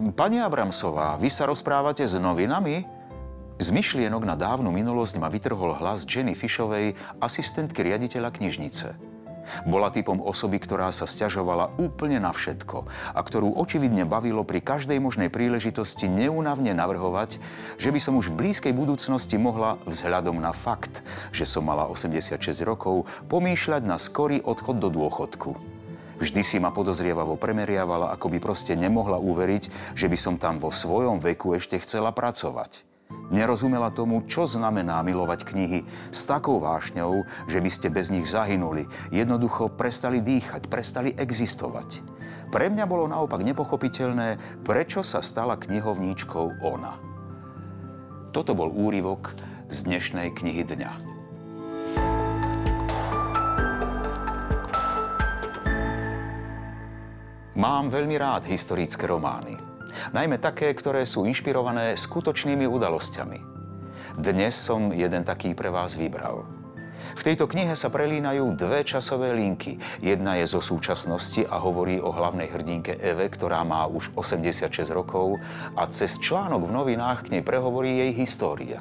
Pani Abramsová, vy sa rozprávate s novinami? Z myšlienok na dávnu minulosť ma vytrhol hlas Jenny Fishovej, asistentky riaditeľa knižnice. Bola typom osoby, ktorá sa stiažovala úplne na všetko a ktorú očividne bavilo pri každej možnej príležitosti neúnavne navrhovať, že by som už v blízkej budúcnosti mohla vzhľadom na fakt, že som mala 86 rokov, pomýšľať na skorý odchod do dôchodku. Vždy si ma podozrievavo premeriavala, ako by proste nemohla uveriť, že by som tam vo svojom veku ešte chcela pracovať. Nerozumela tomu, čo znamená milovať knihy s takou vášňou, že by ste bez nich zahynuli. Jednoducho prestali dýchať, prestali existovať. Pre mňa bolo naopak nepochopiteľné, prečo sa stala knihovníčkou ona. Toto bol úryvok z dnešnej knihy dňa. Mám veľmi rád historické romány. Najmä také, ktoré sú inšpirované skutočnými udalosťami. Dnes som jeden taký pre vás vybral. V tejto knihe sa prelínajú dve časové linky. Jedna je zo súčasnosti a hovorí o hlavnej hrdinke Eve, ktorá má už 86 rokov a cez článok v novinách k nej prehovorí jej história.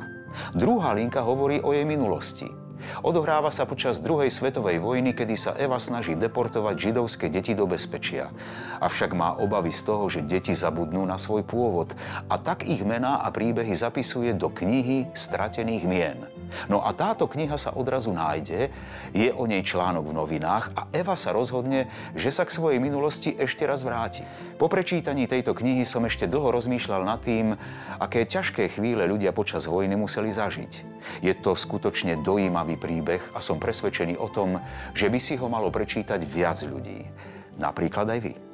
Druhá linka hovorí o jej minulosti. Odohráva sa počas druhej svetovej vojny, kedy sa Eva snaží deportovať židovské deti do bezpečia. Avšak má obavy z toho, že deti zabudnú na svoj pôvod a tak ich mená a príbehy zapisuje do knihy Stratených mien. No a táto kniha sa odrazu nájde, je o nej článok v novinách a Eva sa rozhodne, že sa k svojej minulosti ešte raz vráti. Po prečítaní tejto knihy som ešte dlho rozmýšľal nad tým, aké ťažké chvíle ľudia počas vojny museli zažiť. Je to skutočne dojímavý príbeh a som presvedčený o tom, že by si ho malo prečítať viac ľudí. Napríklad aj vy.